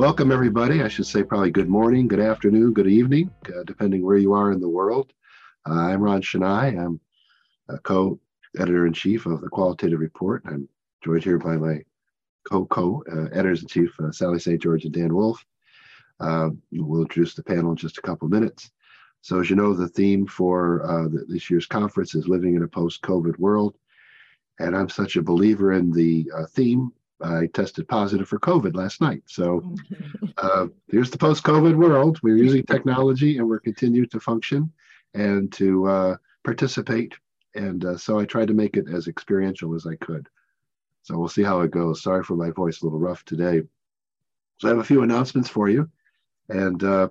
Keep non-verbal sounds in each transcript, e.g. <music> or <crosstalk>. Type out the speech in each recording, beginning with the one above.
Welcome, everybody. I should say probably good morning, good afternoon, good evening, uh, depending where you are in the world. Uh, I'm Ron Chenail. I'm a co-editor in chief of the Qualitative Report. I'm joined here by my co-co uh, editors in chief, uh, Sally St. George and Dan Wulff. Uh, we'll introduce the panel in just a couple minutes. So, as you know, the theme for uh, the, this year's conference is living in a post-COVID world, and I'm such a believer in the theme I tested positive for COVID last night. So uh, here's the post-COVID world. We're using technology and we're continuing to function and to uh, participate. And uh, so I tried to make it as experiential as I could. So we'll see how it goes. Sorry for my voice, a little rough today. So I have a few announcements for you. And uh,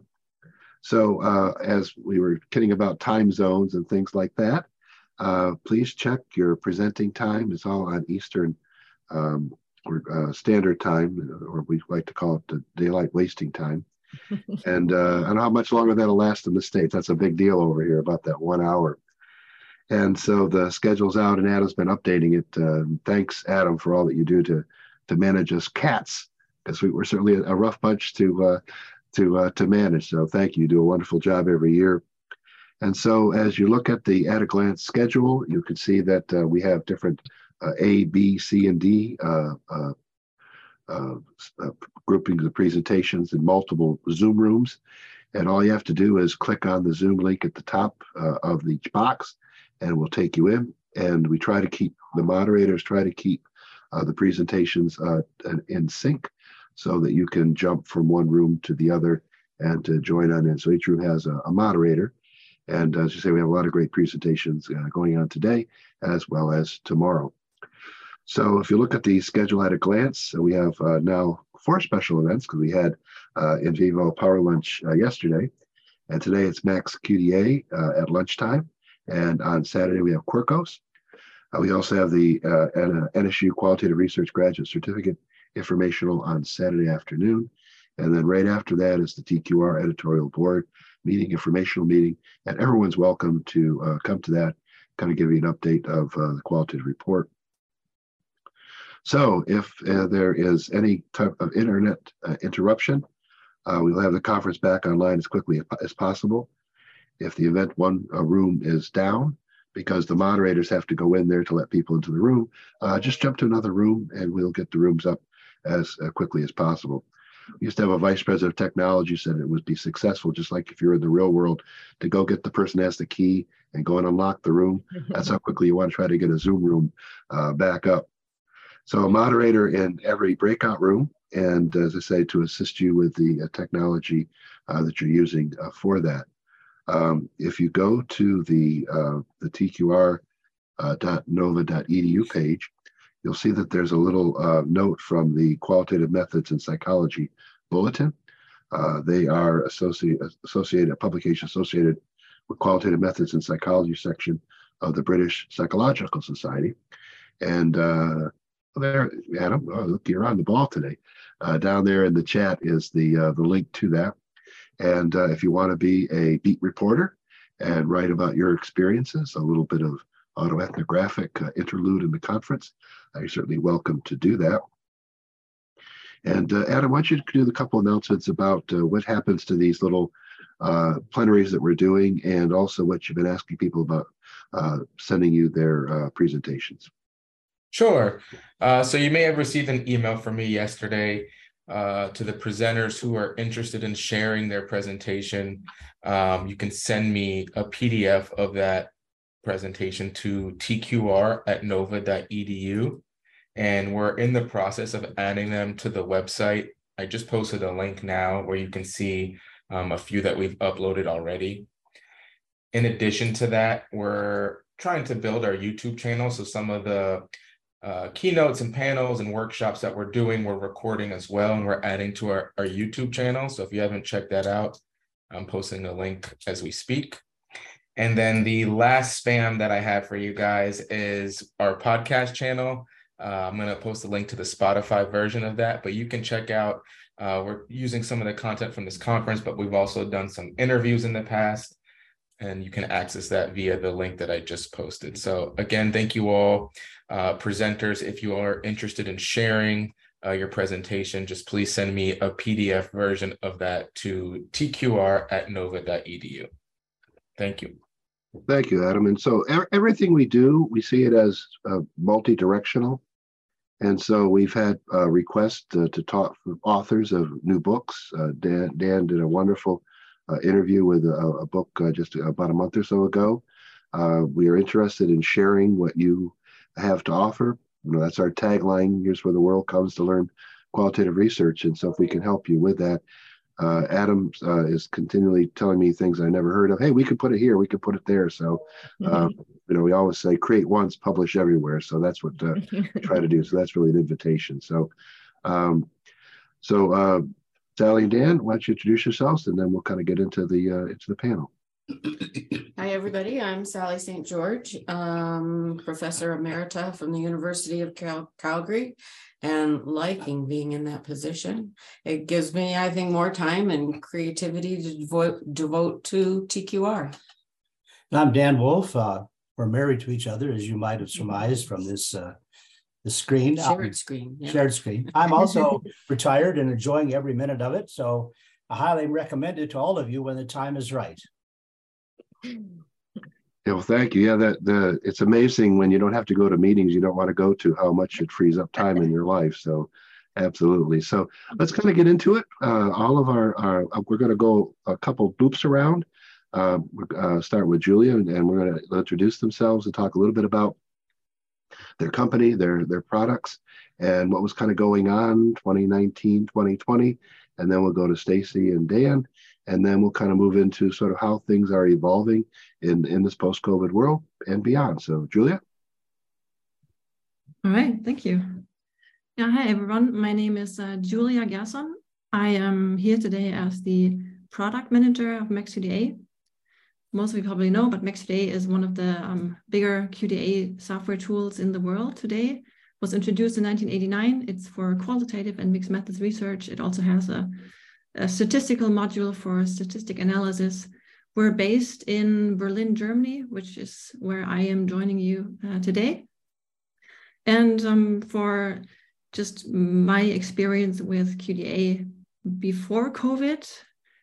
so uh, as we were kidding about time zones and things like that, uh, please check your presenting time. It's all on Eastern um, uh, standard time, or we like to call it the daylight wasting time. <laughs> and uh, I don't know how much longer that'll last in the States. That's a big deal over here about that one hour. And so the schedule's out, and Adam's been updating it. Uh, thanks, Adam, for all that you do to to manage us cats, because we, are certainly a, rough bunch to uh, to uh, to manage. So thank you. You do a wonderful job every year. And so as you look at the at a glance schedule, you can see that uh, we have different uh, A, B, C, and D uh, uh, groupings of presentations in multiple Zoom rooms. And all you have to do is click on the Zoom link at the top of each box, and we'll take you in. And we try to keep the moderators try to keep the presentations in sync so that you can jump from one room to the other and to join on in. So each room has a, a moderator. And as you say, we have a lot of great presentations uh, going on today as well as tomorrow. So if you look at the schedule at a glance, we have uh, now four special events because we had uh, NVivo power lunch uh, yesterday, and today it's MaxQDA uh, at lunchtime, and on Saturday we have Quirkos. Uh, we also have the NSU Qualitative Research Graduate Certificate informational on Saturday afternoon, and then right after that is the TQR editorial board meeting, informational meeting, and everyone's welcome to come to that, kind of give you an update of the qualitative report. So if uh, there is any type of internet uh, interruption, uh, we will have the conference back online as quickly as possible. If the event one uh, room is down, because the moderators have to go in there to let people into the room, uh, just jump to another room and we'll get the rooms up as uh, quickly as possible. We used to have a vice president of technology said it would be successful, just like if you're in the real world, to go get the person has the key and go and unlock the room. That's how quickly you want to try to get a Zoom room back up. So a moderator in every breakout room, and as I say, to assist you with the uh, technology uh, that you're using uh, for that. Um, if you go to the uh, the tqr.nova.edu page, you'll see that there's a little uh, note from the Qualitative Methods in Psychology Bulletin. they are associated, associated, a publication associated with Qualitative Methods in Psychology section of the British Psychological Society. And there, Adam. Oh, look, you're on the ball today. Uh, down there in the chat is the uh, the link to that. And uh, if you want to be a beat reporter and write about your experiences, a little bit of autoethnographic uh, interlude in the conference, you're certainly welcome to do that. And uh, Adam, why don't you do a couple announcements about uh, what happens to these little plenaries that we're doing, and also what you've been asking people about sending you their presentations. Sure. Uh, so you may have received an email from me yesterday uh, to the presenters who are interested in sharing their presentation. Um, you can send me a PDF of that presentation to tqr at nova.edu. And we're in the process of adding them to the website. I just posted a link now where you can see um, a few that we've uploaded already. In addition to that, we're trying to build our YouTube channel. So some of the uh, keynotes and panels and workshops that we're doing, we're recording as well, and we're adding to our, our YouTube channel. So if you haven't checked that out, I'm posting a link as we speak. And then the last spam that I have for you guys is our podcast channel. Uh, I'm going to post a link to the Spotify version of that, but you can check out. Uh, we're using some of the content from this conference, but we've also done some interviews in the past, and you can access that via the link that I just posted. So, again, thank you all uh, presenters, if you are interested in sharing uh, your presentation, just please send me a PDF version of that to tqr at nova.edu. Thank you. Thank you, Adam. And so everything we do, we see it as uh, multi-directional. And so we've had uh, requests to, to talk with authors of new books. Uh, Dan, Dan did a wonderful uh, interview with a, a book uh, just about a month or so ago. Uh, we are interested in sharing what you have to offer. You know, that's our tagline. Here's where the world comes to learn qualitative research. And so if we can help you with that, uh, Adam uh, is continually telling me things I never heard of. Hey, we could put it here, we could put it there. So, uh, mm-hmm. you know, we always say create once, publish everywhere. So that's what uh, <laughs> try to do. So that's really an invitation. So, um, so uh, Sally and Dan, why don't you introduce yourselves, and then we'll kind of get into the uh, into the panel. Hi, everybody. I'm Sally St. George, um, professor emerita from the University of Cal- Calgary, and liking being in that position. It gives me, I think, more time and creativity to devote, devote to TQR. And I'm Dan Wulff. Uh, we're married to each other, as you might have surmised from this uh, the screen. Shared um, screen. Yeah. Shared screen. I'm also <laughs> retired and enjoying every minute of it. So I highly recommend it to all of you when the time is right. Yeah, well, thank you. Yeah, that the it's amazing when you don't have to go to meetings you don't want to go to how much it frees up time in your life. So, absolutely. So let's kind of get into it. Uh, all of our, our uh, we're going to go a couple boops around. Uh, uh, start with Julia, and, and we're going to introduce themselves and talk a little bit about their company, their their products, and what was kind of going on 2019, 2020, and then we'll go to Stacy and Dan, and then we'll kind of move into sort of how things are evolving in in this post-COVID world and beyond. So, Julia. All right, thank you. Yeah, hi everyone. My name is uh, Julia Gerson. I am here today as the product manager of MaxQDA. Most of you probably know, but MaxQDA is one of the um, bigger QDA software tools in the world today. Was introduced in 1989. It's for qualitative and mixed methods research. It also has a a statistical module for statistic analysis. We're based in Berlin, Germany, which is where I am joining you uh, today. And um, for just my experience with QDA before COVID,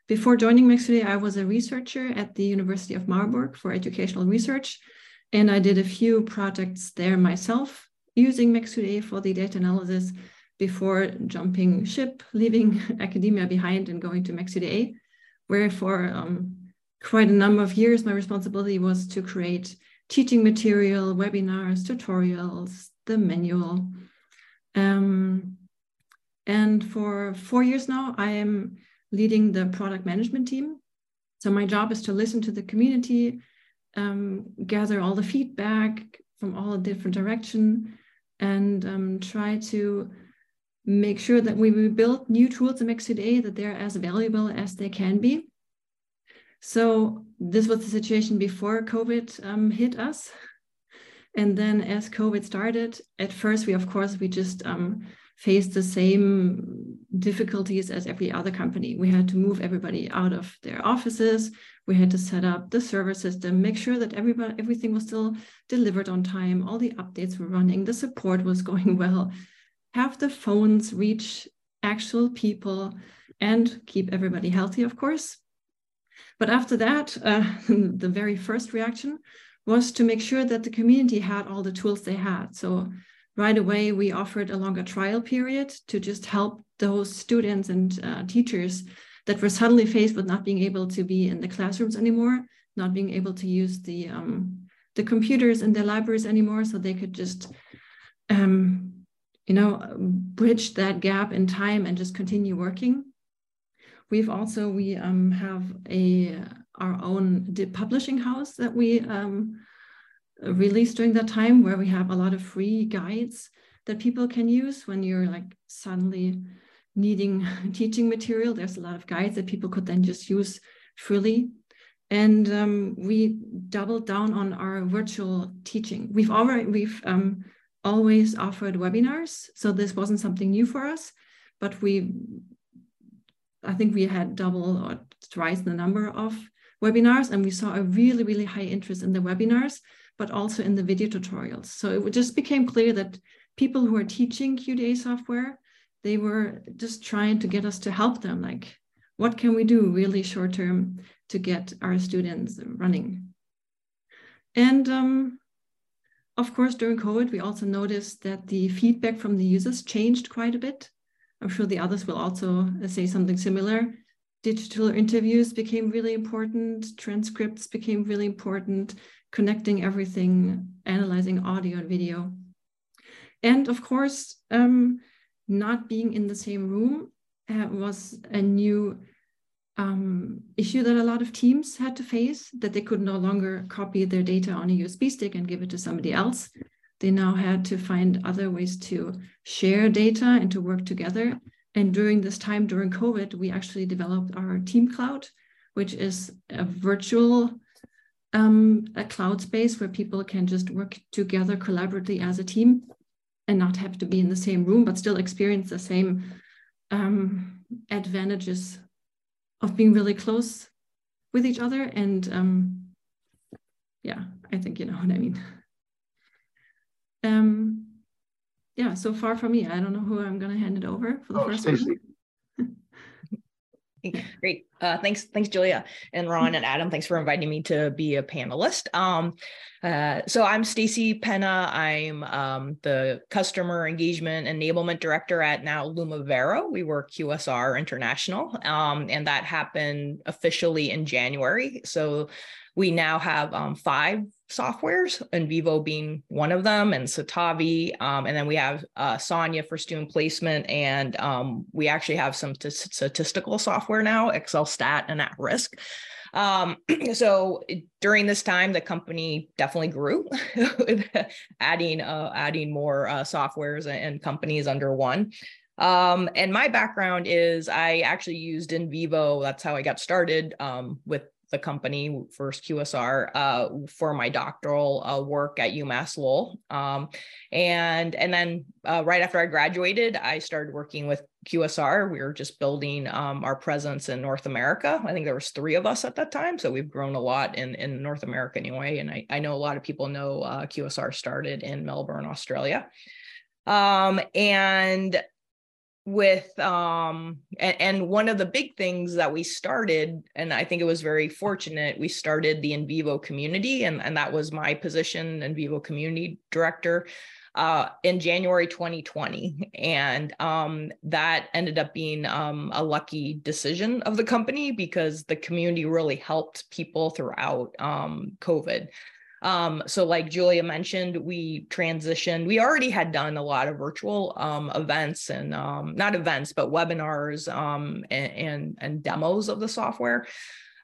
before joining MaxQDA, I was a researcher at the University of Marburg for educational research. And I did a few projects there myself using MaxQDA for the data analysis before jumping ship, leaving <laughs> academia behind and going to MaxQDA, where for um, quite a number of years, my responsibility was to create teaching material, webinars, tutorials, the manual. Um, and for four years now, I am leading the product management team. So my job is to listen to the community, um, gather all the feedback from all different direction, and um, try to make sure that when we build new tools in MaxQDA, that they're as valuable as they can be. So this was the situation before COVID um, hit us. And then as COVID started, at first we, of course, we just um, faced the same difficulties as every other company. We had to move everybody out of their offices. We had to set up the server system, make sure that everybody, everything was still delivered on time. All the updates were running. The support was <laughs> going well have the phones reach actual people and keep everybody healthy, of course. But after that, uh, <laughs> the very first reaction was to make sure that the community had all the tools they had. So right away, we offered a longer trial period to just help those students and uh, teachers that were suddenly faced with not being able to be in the classrooms anymore, not being able to use the um, the computers in their libraries anymore, so they could just um, you know, bridge that gap in time and just continue working. We've also, we um, have a our own publishing house that we um, released during that time where we have a lot of free guides that people can use when you're like suddenly needing <laughs> teaching material. There's a lot of guides that people could then just use freely. And um, we doubled down on our virtual teaching. We've already, we've um, always offered webinars. So this wasn't something new for us, but we, I think we had double or twice the number of webinars and we saw a really, really high interest in the webinars, but also in the video tutorials. So it just became clear that people who are teaching QDA software they were just trying to get us to help them. Like, what can we do really short term to get our students running? And um, of course, during COVID, we also noticed that the feedback from the users changed quite a bit. I'm sure the others will also uh, say something similar. Digital interviews became really important, transcripts became really important, connecting everything, analyzing audio and video. And of course, um, not being in the same room uh, was a new um, issue that a lot of teams had to face that they could no longer copy their data on a USB stick and give it to somebody else. They now had to find other ways to share data and to work together. And during this time, during COVID, we actually developed our Team Cloud, which is a virtual um, a cloud space where people can just work together collaboratively as a team and not have to be in the same room, but still experience the same um, advantages of being really close with each other. And um, yeah, I think you know <laughs> what I mean. Um, yeah, so far from me. I don't know who I'm going to hand it over for the oh, first Stacey. one. <laughs> Great. Uh, thanks, thanks, Julia and Ron and Adam. Thanks for inviting me to be a panelist. Um, uh, so I'm Stacy Penna. I'm um, the customer engagement enablement director at now Lumivero. We were QSR International, um, and that happened officially in January. So we now have um, five softwares, NVivo being one of them, and Citavi. Um, and then we have uh, Sonia for student placement. And um, we actually have some t- statistical software now, XLSTAT and At Risk. Um, <clears throat> so during this time, the company definitely grew, <laughs> adding uh, adding more uh, softwares and companies under one. Um, and my background is I actually used NVivo. That's how I got started um, with the company first QSR uh, for my doctoral uh, work at UMass Lowell, um, and and then uh, right after I graduated, I started working with QSR. We were just building um, our presence in North America. I think there was three of us at that time, so we've grown a lot in in North America anyway. And I, I know a lot of people know uh, QSR started in Melbourne, Australia. Um, and with um and, and, one of the big things that we started and i think it was very fortunate we started the NVivo community and, and that was my position NVivo community director uh, in january 2020 and um, that ended up being um, a lucky decision of the company because the community really helped people throughout um, covid um, so like Julia mentioned, we transitioned, we already had done a lot of virtual um, events and um, not events, but webinars um, and, and, and, demos of the software.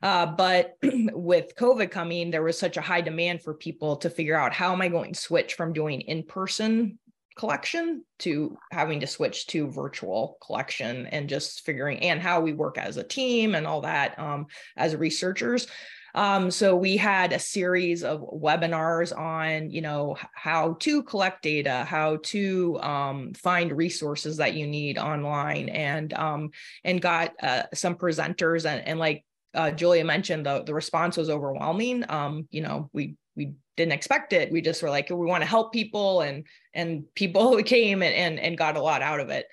Uh, but <clears throat> with COVID coming, there was such a high demand for people to figure out how am I going to switch from doing in-person collection to having to switch to virtual collection and just figuring and how we work as a team and all that um, as researchers um, so we had a series of webinars on, you know, how to collect data, how to um, find resources that you need online, and um, and got uh, some presenters and, and like uh, Julia mentioned, the the response was overwhelming. Um, you know, we we didn't expect it. We just were like, we want to help people, and and people <laughs> came and and, and got a lot out of it.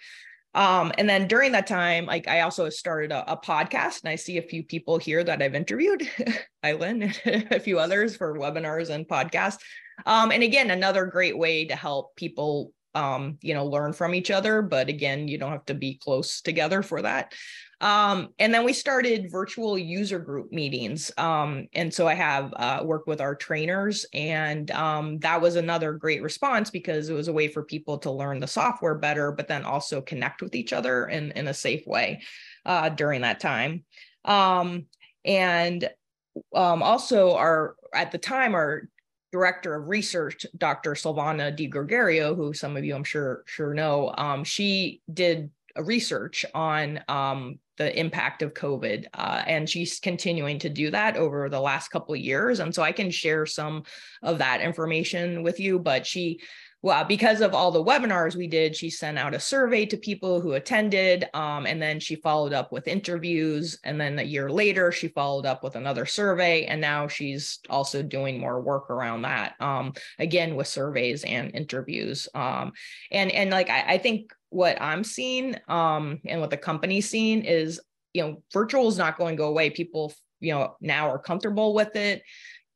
Um, and then during that time, like I also started a, a, podcast, and I see a few people here that I've interviewed, <laughs> Eileen, <laughs> a few others for webinars and podcasts. Um, and again, another great way to help people, um, you know, learn from each other. But again, you don't have to be close together for that. Um, and then we started virtual user group meetings. Um, and so I have uh, worked with our trainers, and um, that was another great response because it was a way for people to learn the software better, but then also connect with each other in, in a safe way uh, during that time. Um, and um, also, our at the time, our director of research, Dr. Silvana Di Gregorio, who some of you I'm sure sure know, um, she did research on um, the impact of COVID. Uh, and she's continuing to do that over the last couple of years. And so I can share some of that information with you. But she well, because of all the webinars we did, she sent out a survey to people who attended. Um, and then she followed up with interviews. And then a year later, she followed up with another survey. And now she's also doing more work around that, um, again, with surveys and interviews. Um, and, and like, I, I think what I'm seeing um, and what the company's seeing is, you know, virtual is not going to go away. People, you know, now are comfortable with it.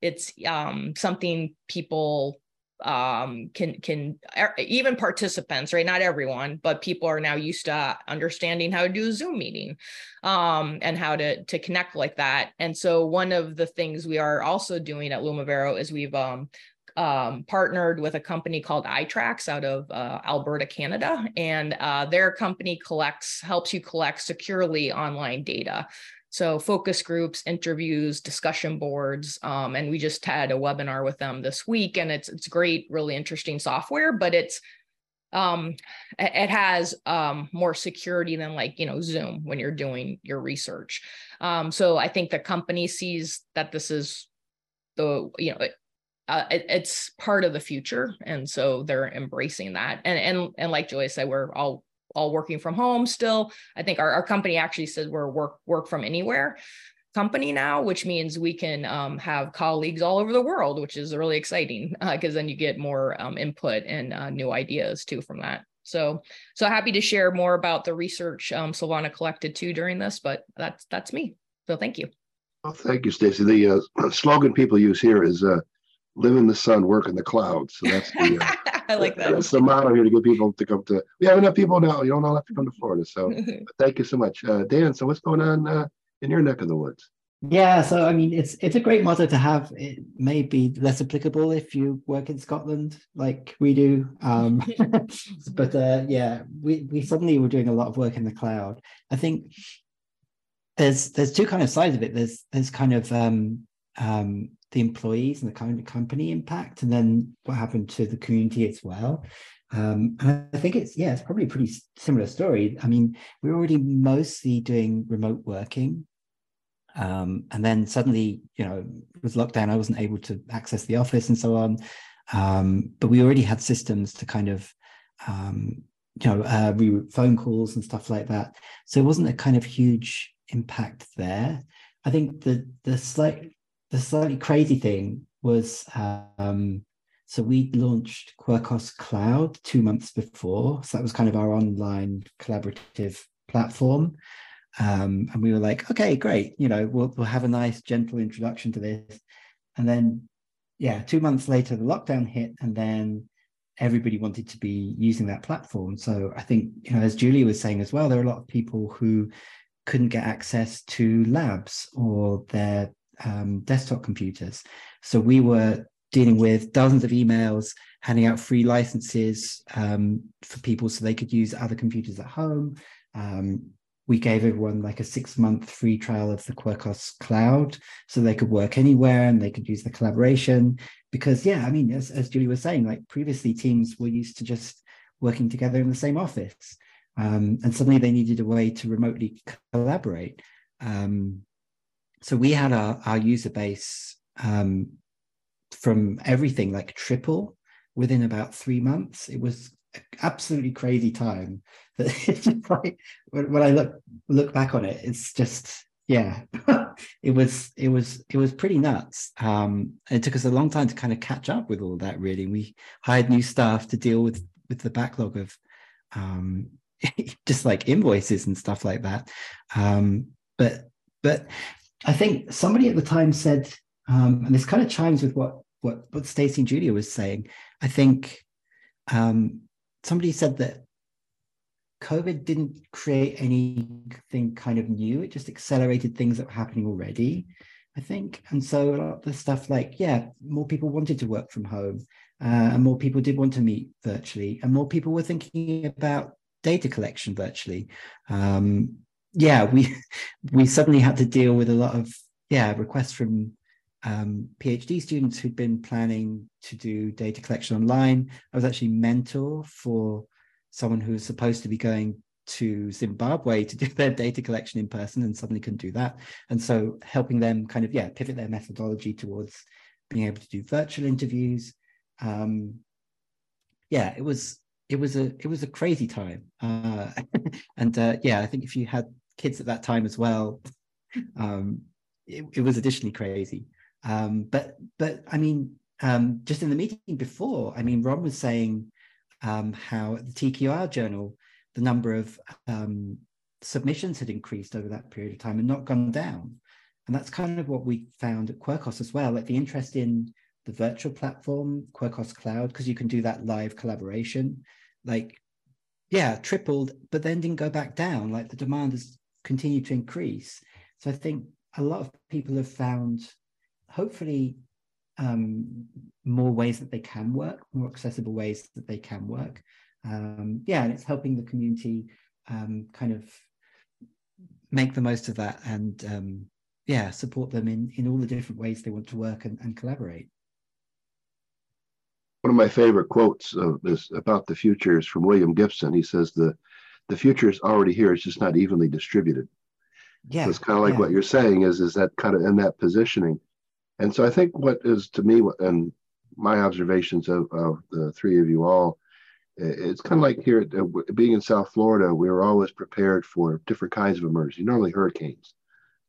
It's um, something people um, can can er, even participants, right? Not everyone, but people are now used to understanding how to do a Zoom meeting um, and how to to connect like that. And so one of the things we are also doing at Lumivero is we've um, um, partnered with a company called itracks out of uh, Alberta, Canada, and uh, their company collects helps you collect securely online data. So focus groups, interviews, discussion boards, um, and we just had a webinar with them this week, and it's it's great, really interesting software, but it's um, it has um, more security than like you know Zoom when you're doing your research. Um, so I think the company sees that this is the you know uh, it, it's part of the future, and so they're embracing that. And and and like Joy said, we're all all working from home still. I think our, our company actually says we're work work from anywhere company now, which means we can um, have colleagues all over the world, which is really exciting because uh, then you get more um, input and uh, new ideas too from that. So, so happy to share more about the research um, Silvana collected too during this, but that's that's me. So thank you. Well, thank you, Stacy. The uh, <clears throat> slogan people use here is uh, "Live in the sun, work in the clouds." So that's the uh, <laughs> I like that. That's the motto here to get people to come to. We have enough people now. You don't all have to come to Florida. So <laughs> thank you so much, uh, Dan. So what's going on uh, in your neck of the woods? Yeah, so I mean, it's it's a great motto to have. It may be less applicable if you work in Scotland, like we do. Um, <laughs> but uh, yeah, we we suddenly were doing a lot of work in the cloud. I think there's there's two kind of sides of it. There's there's kind of um, um, the employees and the kind of company impact, and then what happened to the community as well. Um, and I think it's yeah, it's probably a pretty similar story. I mean, we are already mostly doing remote working, um, and then suddenly, you know, with lockdown, I wasn't able to access the office and so on. Um, but we already had systems to kind of, um, you know, uh, reroute phone calls and stuff like that. So it wasn't a kind of huge impact there. I think the the slight the slightly crazy thing was um, so we launched Quirkos Cloud two months before. So that was kind of our online collaborative platform. Um, and we were like, okay, great. You know, we'll, we'll have a nice, gentle introduction to this. And then, yeah, two months later, the lockdown hit, and then everybody wanted to be using that platform. So I think, you know, as Julie was saying as well, there are a lot of people who couldn't get access to labs or their um, desktop computers. So we were dealing with dozens of emails, handing out free licenses um, for people so they could use other computers at home. Um, we gave everyone like a six month free trial of the Quirkos cloud so they could work anywhere and they could use the collaboration. Because, yeah, I mean, as, as Julie was saying, like previously teams were used to just working together in the same office. Um, and suddenly they needed a way to remotely collaborate. Um, so we had our, our user base um, from everything like triple within about three months. It was absolutely crazy time. <laughs> That like when, I look look back on it, it's just yeah, <laughs> it was it was it was pretty nuts. Um, it took us a long time to kind of catch up with all that. Really, we hired new staff to deal with with the backlog of um, <laughs> just like invoices and stuff like that. Um, but but I think somebody at the time said, um, and this kind of chimes with what what what Stacy and Julia was saying. I think um, somebody said that COVID didn't create anything kind of new; it just accelerated things that were happening already. I think, and so a lot of the stuff like yeah, more people wanted to work from home, uh, and more people did want to meet virtually, and more people were thinking about data collection virtually. Um, yeah, we we suddenly had to deal with a lot of yeah requests from um, PhD students who'd been planning to do data collection online. I was actually mentor for someone who was supposed to be going to Zimbabwe to do <laughs> their data collection in person and suddenly couldn't do that. And so helping them kind of, yeah, pivot their methodology towards being able to do virtual interviews. Um, yeah, it was it was a it was a crazy time. Uh, <laughs> and uh, yeah, I think if you had kids at that time as well, um, it, it was additionally crazy. Um, but but I mean, um, just in the meeting before, I mean, Ron was saying um, how the TQR journal, the number of um, submissions had increased over that period of time and not gone down. And that's kind of what we found at Quirkos as well, like the interest in the virtual platform, Quirkos Cloud, because you can do that live collaboration, like, yeah, tripled, but then didn't go back down. Like the demand has continued to increase. So I think a lot of people have found, hopefully, um, more ways that they can work, more accessible ways that they can work. Um, yeah, and it's helping the community um, kind of make the most of that and um, yeah, support them in in all the different ways they want to work and, and collaborate. One of my favorite quotes of about the future is from William Gibson. He says the the future is already here; it's just not evenly distributed. Yeah, so it's kind of like yeah. what you're saying is is that kind of in that positioning, and so I think what is to me and my observations of, of the three of you all, it's kind of like here being in South Florida, we were always prepared for different kinds of emergencies, normally hurricanes,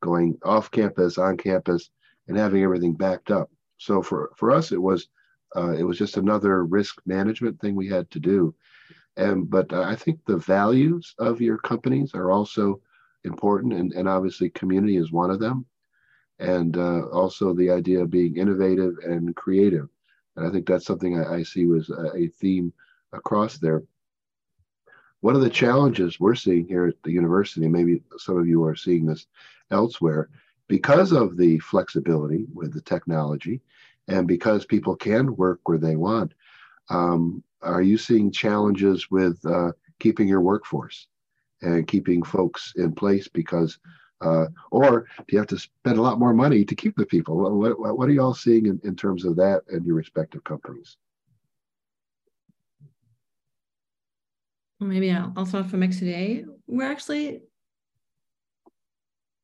going off campus, on campus, and having everything backed up. So for for us, it was uh, it was just another risk management thing we had to do. And but I think the values of your companies are also important, and, and obviously community is one of them, and uh, also the idea of being innovative and creative. And I think that's something I, I see was a, a theme across there. One of the challenges we're seeing here at the university, maybe some of you are seeing this elsewhere, because of the flexibility with the technology and because people can work where they want, um, are you seeing challenges with uh, keeping your workforce and keeping folks in place because uh, or do you have to spend a lot more money to keep the people? What, what, what are you all seeing in, in terms of that and your respective companies? Maybe I'll, I'll start from MaxQDA. We're actually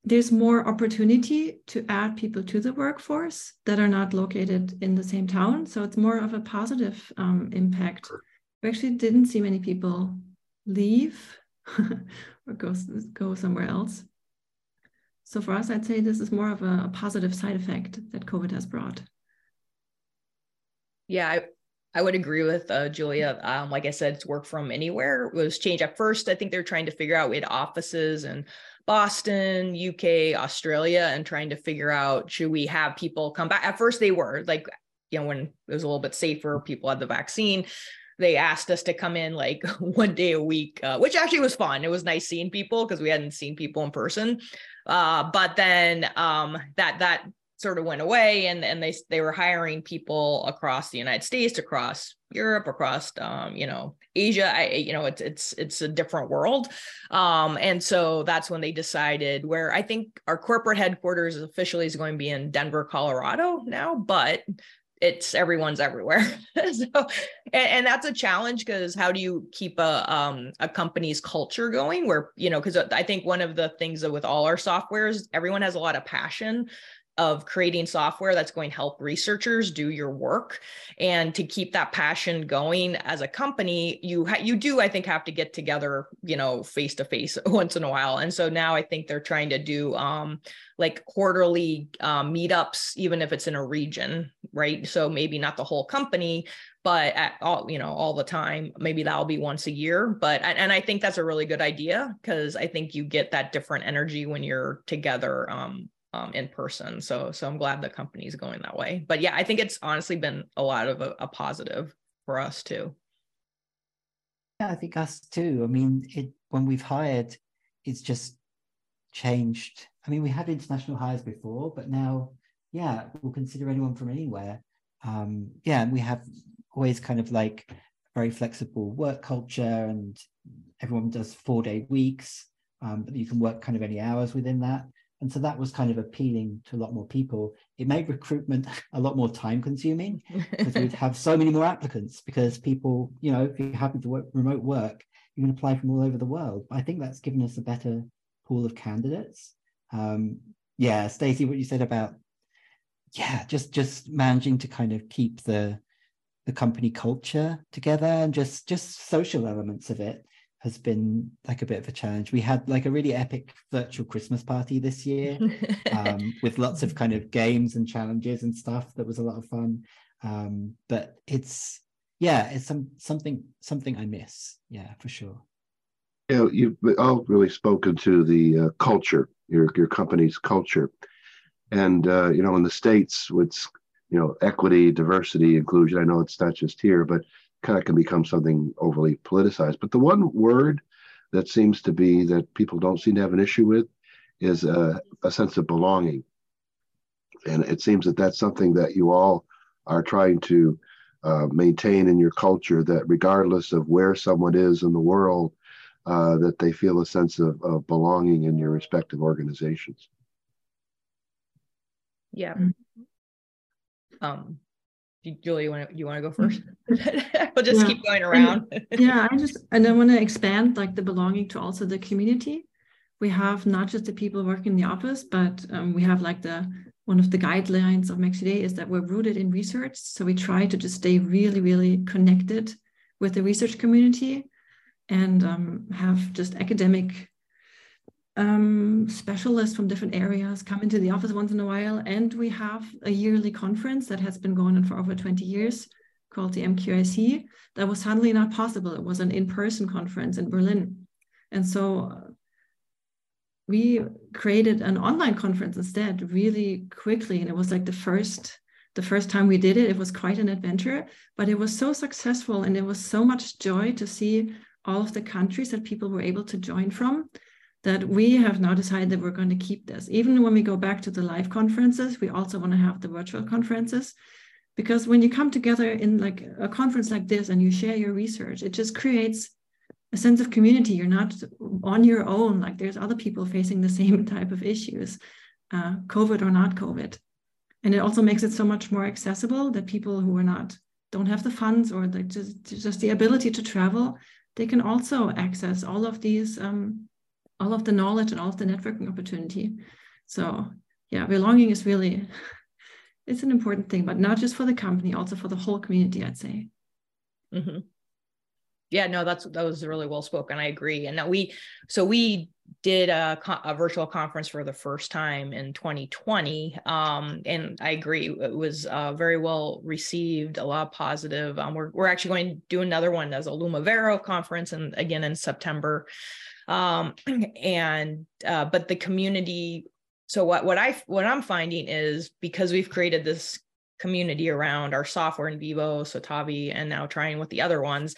there's more opportunity to add people to the workforce that are not located in the same town. So it's more of a positive um, impact. We actually didn't see many people leave <laughs> or go, go somewhere else. So for us, I'd say this is more of a, a positive side effect that COVID has brought. Yeah, I, I would agree with uh, Julia. Um, like I said, it's work from anywhere it was changed at first. I think they're trying to figure out we had offices and Boston, UK, Australia, and trying to figure out should we have people come back? At first, they were like, you know, when it was a little bit safer, people had the vaccine. They asked us to come in like <laughs> one day a week, uh, which actually was fun. It was nice seeing people because we hadn't seen people in person. Uh, but then um, that that sort of went away, and and they they were hiring people across the United States, across Europe, across um, you know Asia. I you know it's it's it's a different world, um, and so that's when they decided where I think our corporate headquarters officially is going to be in Denver, Colorado now, but it's everyone's everywhere <laughs> so and, and, that's a challenge because how do you keep a um a company's culture going where you know because i think one of the things that with all our softwares everyone has a lot of passion of creating software that's going to help researchers do your work. And to keep that passion going as a company you ha- you do i think have to get together you know face to face once in a while. And so now i think they're trying to do um like quarterly um, meetups even if it's in a region right? So maybe not the whole company but at all you know all the time. Maybe that'll be once a year. But and, and i think that's a really good idea because i think you get that different energy when you're together um, um, in person. So so I'm glad the company's going that way. But yeah, I think it's honestly been a lot of a, a positive for us too. Yeah, I think us too. I mean, it when we've hired, it's just changed. I mean, we had international hires before, but now, yeah, we'll consider anyone from anywhere. Um, yeah, and we have always kind of like very flexible work culture, and everyone does four day weeks, um, but you can work kind of any hours within that. And so that was kind of appealing to a lot more people. It made recruitment <laughs> a lot more time consuming because we'd <laughs> have so many more applicants because people, you know, if you're happy to work remote work, you can apply from all over the world. I think that's given us a better pool of candidates. Um, yeah, Stacey, what you said about yeah, just just managing to kind of keep the the company culture together and just just social elements of it has been like a bit of a challenge. We had like a really epic virtual Christmas party this year <laughs> um, with lots of kind of games and challenges and stuff. That was a lot of fun. Um, but it's yeah, it's some something something I miss. Yeah, for sure. Yeah, you've all really spoken to the uh, culture, your your company's culture, and uh, you know, in the states, with you know, equity, diversity, inclusion. I know it's not just here, but kind of can become something overly politicized. But the one word that seems to be that people don't seem to have an issue with is a, a sense of belonging. And it seems that that's something that you all are trying to uh, maintain in your culture that regardless of where someone is in the world, uh, that they feel a sense of, of belonging in your respective organizations. Yeah. Mm-hmm. Um, Julie, you want to you want to go first? <laughs> we'll just yeah. keep going around. <laughs> yeah, I just and I want to expand like the belonging to also the community. We have not just the people working in the office, but um, we have like the one of the guidelines of MaxQDA is that we're rooted in research. So we try to just stay really, really connected with the research community and um, have just academic um, specialists from different areas come into the office once in a while. And we have a yearly conference that has been going on for over 20 years called the MQIC. That was suddenly not possible. It was an in person conference in Berlin. And so uh, we created an online conference instead really quickly. And it was like the first the first time we did it, it was quite an adventure, but it was so successful and it was so much joy to see all of the countries that people were able to join from that we have now decided that we're going to keep this. Even when we go back to the live conferences, we also want to have the virtual conferences because when you come together in like a conference like this and you share your research, it just creates a sense of community. You're not on your own. Like there's other people facing the same <laughs> type of issues, uh, COVID or not COVID. And it also makes it so much more accessible that people who are not don't have the funds or the, just, just the ability to travel, they can also access all of these um, all of the knowledge and all of the networking opportunity. So yeah, belonging is really <laughs> it's an important thing, but not just for the company, also for the whole community, I'd say. Mm-hmm. Yeah, no, that's that was really well spoken. I agree. And that we so we did a, a virtual conference for the first time in 2020, um, and I agree it was uh, very well received, a lot positive. Um, we're we're actually going to do another one as a Lumivero conference, and again in September um, <clears throat> and uh, but the community so what what i what i'm finding is because we've created this community around our software in vivo Citavi and now trying with the other ones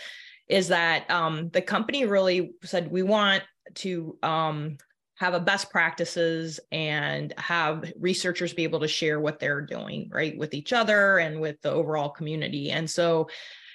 is that um, the company really said we want to um, have a best practices and have researchers be able to share what they're doing right with each other and with the overall community. And so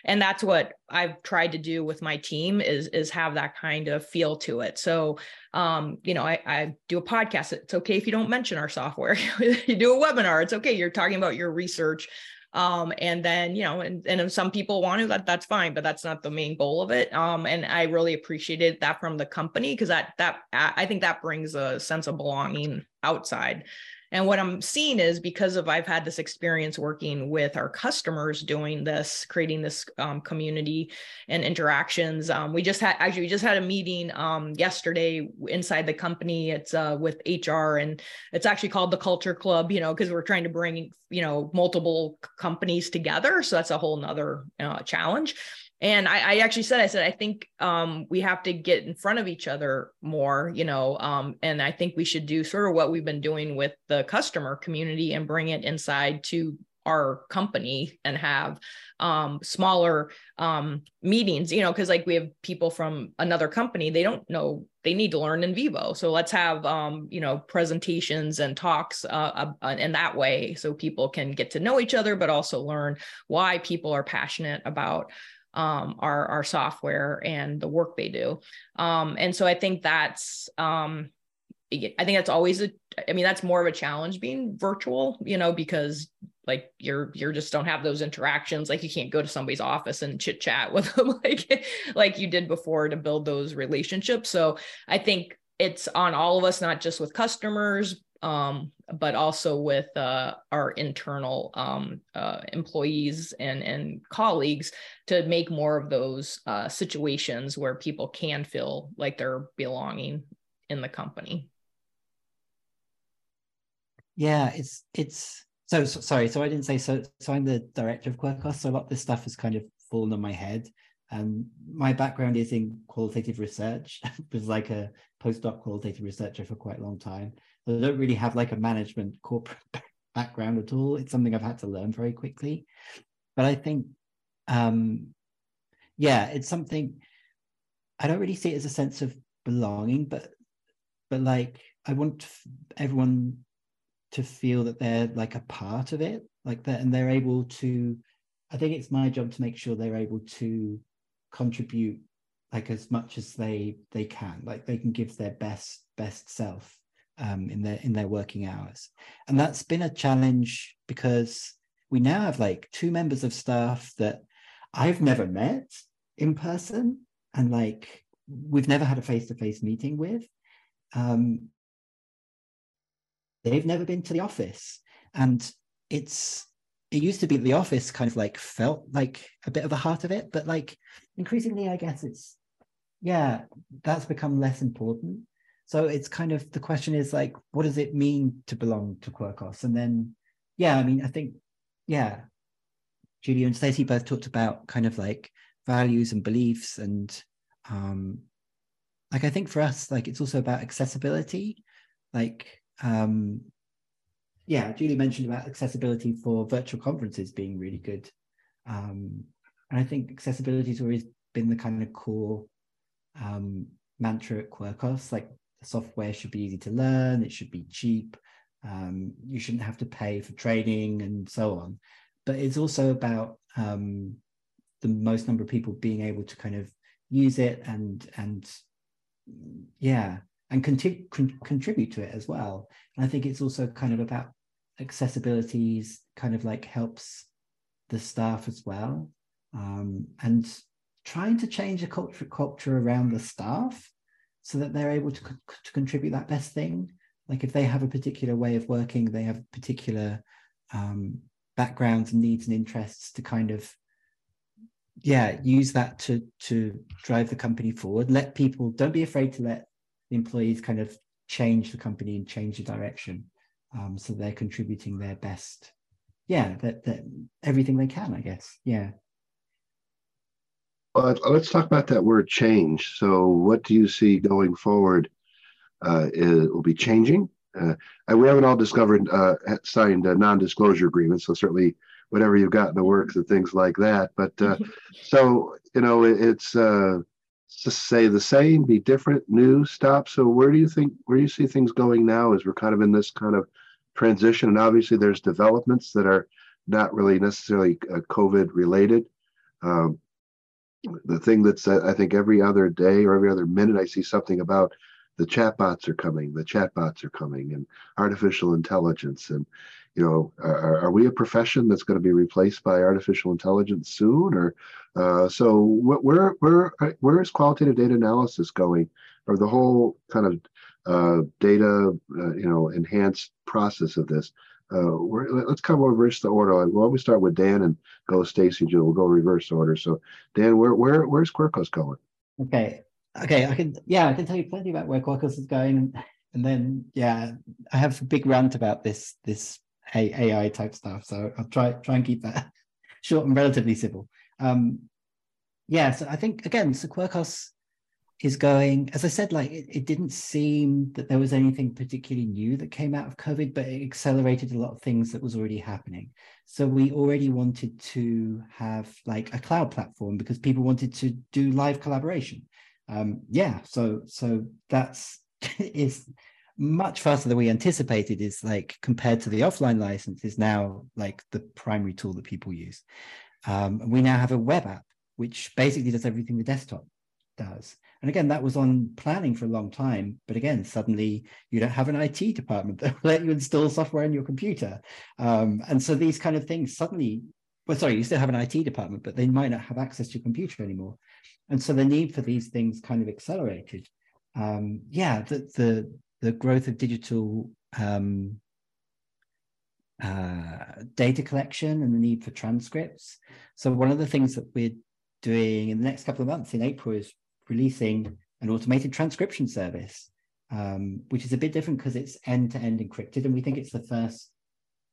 and that's what i've tried to do with my team is is have that kind of feel to it. So um, you know I, I do a podcast. It's okay if you don't mention our software. <laughs> You do a webinar. It's okay. You're talking about your research um, and then you know and, and if some people want to that that's fine but that's not the main goal of it. Um, and i really appreciated that from the company because that that i think that brings a sense of belonging outside and what I'm seeing is because of I've had this experience working with our customers doing this, creating this um, community and interactions. Um, we just had actually we just had a meeting um, yesterday inside the company. It's uh, with HR and it's actually called the Culture Club. You know, because we're trying to bring you know multiple companies together. So that's a whole nother uh, challenge and I, I, actually said i said i think um, we have to get in front of each other more you know um, and i think we should do sort of what we've been doing with the customer community and bring it inside to our company and have um, smaller um, meetings. You know because like we have people from another company they don't know they need to learn NVivo. So let's have um, you know presentations and talks uh, uh, in that way so people can get to know each other but also learn why people are passionate about um, our our software and the work they do. Um, and so I think that's um, I think that's always a I mean that's more of a challenge being virtual, you know, because like you're you're just don't have those interactions like you can't go to somebody's office and chit chat <laughs> with them like like you did before to build those relationships so i think it's on all of us not just with customers um, but also with uh, our internal um, uh, employees and, and colleagues to make more of those uh, situations where people can feel like they're belonging in the company. Yeah, it's it's so, so, sorry. So I didn't say so. So I'm the director of Quirkos. So a lot of this stuff has kind of fallen on my head. And my background is in qualitative research. I <laughs> was like a postdoc qualitative researcher for quite a long time. I don't really have like a management corporate <laughs> background at all. It's something I've had to learn very quickly. But I think, um, yeah, it's something I don't really see it as a sense of belonging, but but like I want everyone to feel that they're like a part of it, like that, and they're able to. I think it's my job to make sure they're able to contribute like as much as they they can like they can give their best best self um, in their in their working hours. And that's been a challenge because we now have like two members of staff that i've never met in person and like we've never had a face-to-face meeting with. Um, they've never been to the office. And it's it used to be the office kind of like felt like a bit of the heart of it but like increasingly i guess it's yeah that's become less important so it's kind of the question is like what does it mean to belong to quirkos and then yeah i mean i think yeah julie and Stacy both talked about kind of like values and beliefs and um like i think for us like it's also about accessibility like um yeah, Julie mentioned about accessibility for virtual conferences being really good. Um, and I think accessibility has always been the kind of core um, mantra at Quirkos. Like the software should be easy to learn, it should be cheap, um, you shouldn't have to pay for training and so on. But it's also about um, the most number of people being able to kind of use it and and yeah and conti- con- contribute to it as well. And I think it's also kind of about accessibility kind of like helps the staff as well um, and trying to change the culture culture around the staff so that they're able to, to contribute that best thing. Like if they have a particular way of working they have particular um, backgrounds and needs and interests to kind of yeah use that to to drive the company forward. Let people don't be afraid to let the employees kind of change the company and change the direction um, so they're contributing their best. Yeah that, that everything they can i guess. Yeah well, let's talk about that word change so what do you see going forward uh, it will be changing uh, and we haven't all discovered uh, signed a non-disclosure agreement so certainly whatever you've got in the works and things like that but uh, <laughs> so you know it, it's uh, to say the same, be different, new, stop. So where do you think where do you see things going now as we're kind of in this kind of transition? And obviously there's developments that are not really necessarily uh, COVID related. Um, the thing that's uh, I think every other day or every other minute I see something about the chatbots are coming, the chatbots are coming, and artificial intelligence, and you know, are, are we a profession that's going to be replaced by artificial intelligence soon? Or uh, so where where where is qualitative data analysis going, or the whole kind of uh, data uh, you know enhanced process of this? Uh, let's come over reverse the order. Why don't we start with Dan and go Stacy Jill? We'll go reverse order. So Dan, where where where's Quirkos going? Okay, okay, I can yeah, I can tell you plenty about where Quirkos is going, and then yeah, I have a big rant about this this AI type stuff. So I'll try try and keep that <laughs> short and relatively simple. Um, yeah, so I think again, so Quirkos is going, as I said, like it, it didn't seem that there was anything particularly new that came out of COVID, but it accelerated a lot of things that was already happening. So we already wanted to have like a cloud platform because people wanted to do live collaboration. Um, yeah, so so that's <laughs> is much faster than we anticipated is like compared to the offline license is now like the primary tool that people use um, we now have a web app which basically does everything the desktop does and again that was on planning for a long time but again suddenly you don't have an it department <laughs> that will let you install software on your computer. Um, and so these kind of things suddenly well sorry you still have an it department but they might not have access to your computer anymore. And so the need for these things kind of accelerated. Um, yeah the, the the growth of digital um, uh, data collection and the need for transcripts. So one of the things that we're doing in the next couple of months in April is releasing an automated transcription service, um, which is a bit different because it's end-to-end encrypted, and we think it's the first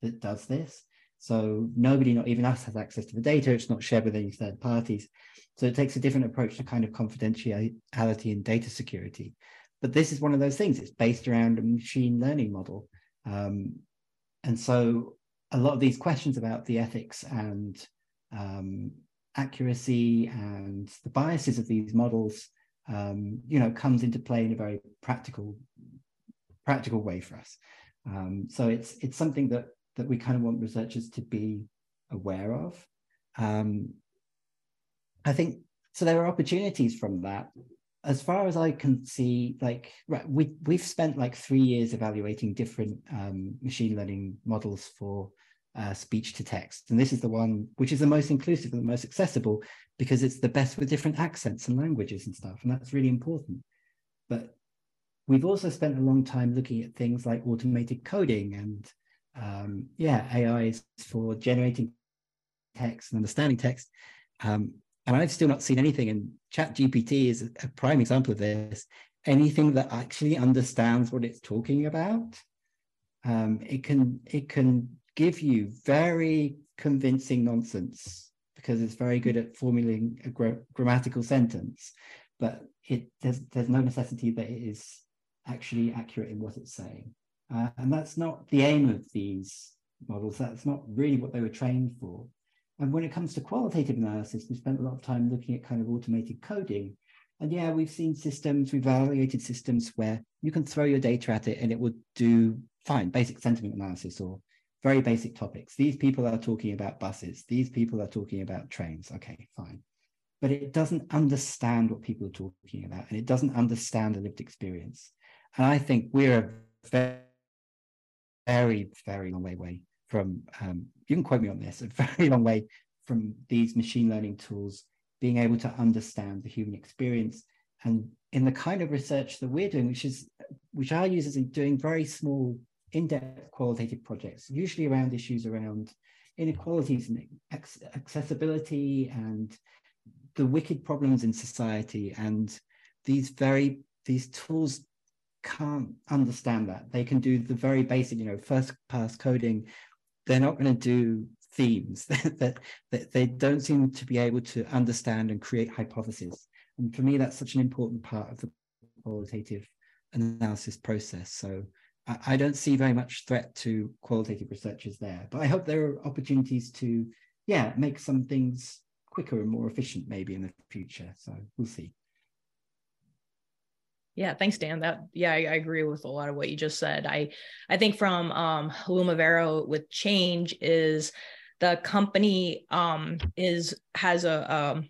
that does this. So nobody, not even us, has access to the data. It's not shared with any third parties. So it takes a different approach to kind of confidentiality and data security. But this is one of those things. It's based around a machine learning model. Um, and so a lot of these questions about the ethics and um, accuracy and the biases of these models, um, you know, comes into play in a very practical, practical way for us. Um, so it's it's something that that we kind of want researchers to be aware of. Um, I think so. There are opportunities from that. As far as I can see, like right, we we've spent like three years evaluating different um, machine learning models for uh, speech to text, and this is the one which is the most inclusive and the most accessible because it's the best with different accents and languages and stuff, and that's really important. But we've also spent a long time looking at things like automated coding and um, yeah, AIs for generating text and understanding text. Um, and I've still not seen anything, and Chat GPT is a prime example of this. Anything that actually understands what it's talking about, um, it can it can give you very convincing nonsense because it's very good at formulating a gra- grammatical sentence, but it there's there's no necessity that it is actually accurate in what it's saying. Uh, and that's not the aim of these models. That's not really what they were trained for. And when it comes to qualitative analysis, we spent a lot of time looking at kind of automated coding. And yeah, we've seen systems, we've evaluated systems where you can throw your data at it and it would do fine, basic sentiment analysis or very basic topics. These people are talking about buses. These people are talking about trains. Okay, fine. But it doesn't understand what people are talking about and it doesn't understand the lived experience. And I think we're a very very, long way away from, um, you can quote me on this, a <laughs> very long way from these machine learning tools being able to understand the human experience. And in the kind of research that we're doing, which is, which our users are doing very small, in-depth qualitative projects, usually around issues around inequalities and accessibility and the wicked problems in society and these very these tools can't understand that. They can do the very basic, you know, first pass coding. They're not going to do themes <laughs> that, that they don't seem to be able to understand and create hypotheses. And for me, that's such an important part of the qualitative analysis process. So I, don't see very much threat to qualitative researchers there, but I hope there are opportunities to, yeah, make some things quicker and more efficient maybe in the future. So we'll see. Yeah, thanks, Dan. That yeah, I, I, agree with a lot of what you just said. I I think from um Lumivero with change is the company um is has a um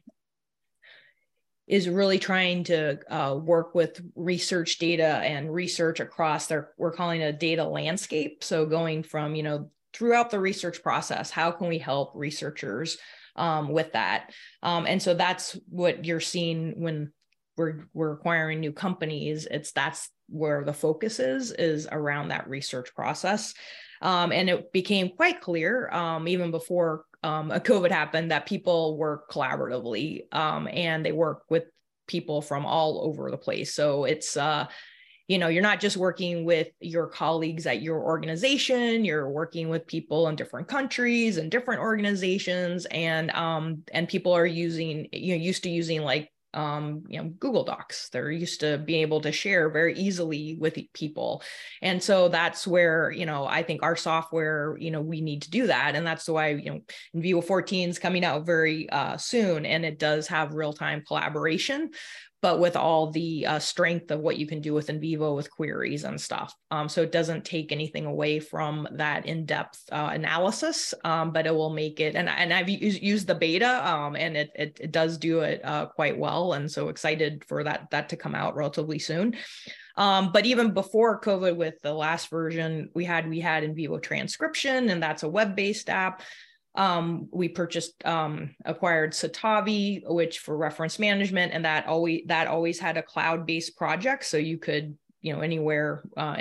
is really trying to uh, work with research data and research across their we're calling a data landscape. So going from you know throughout the research process how can we help researchers um, with that? Um, and so that's what you're seeing when we're we're acquiring new companies. It's that's where the focus is is around that research process. Um, and it became quite clear um, even before um, a covid happened that people work collaboratively um, and they work with people from all over the place. So it's uh, you know you're not just working with your colleagues at your organization you're working with people in different countries and different organizations and um and people are using you know used to using like um, you know, Google Docs. They're used to being able to share very easily with people. And so that's where, you know, I think our software, you know, we need to do that. And that's why, you know, NVivo 14 is coming out very uh, soon and it does have real-time collaboration but with all the uh, strength of what you can do with NVivo with queries and stuff. Um, so it doesn't take anything away from that in-depth uh, analysis, um, but it will make it, and, and I've used, the beta um, and it, it, it, does do it uh, quite well. And so excited for that, that to come out relatively soon. Um, but even before COVID, with the last version, we had we had NVivo transcription, and that's a web-based app. Um, we purchased um, acquired Citavi, which for reference management, and that always that always had a cloud-based project, so you could you know anywhere uh,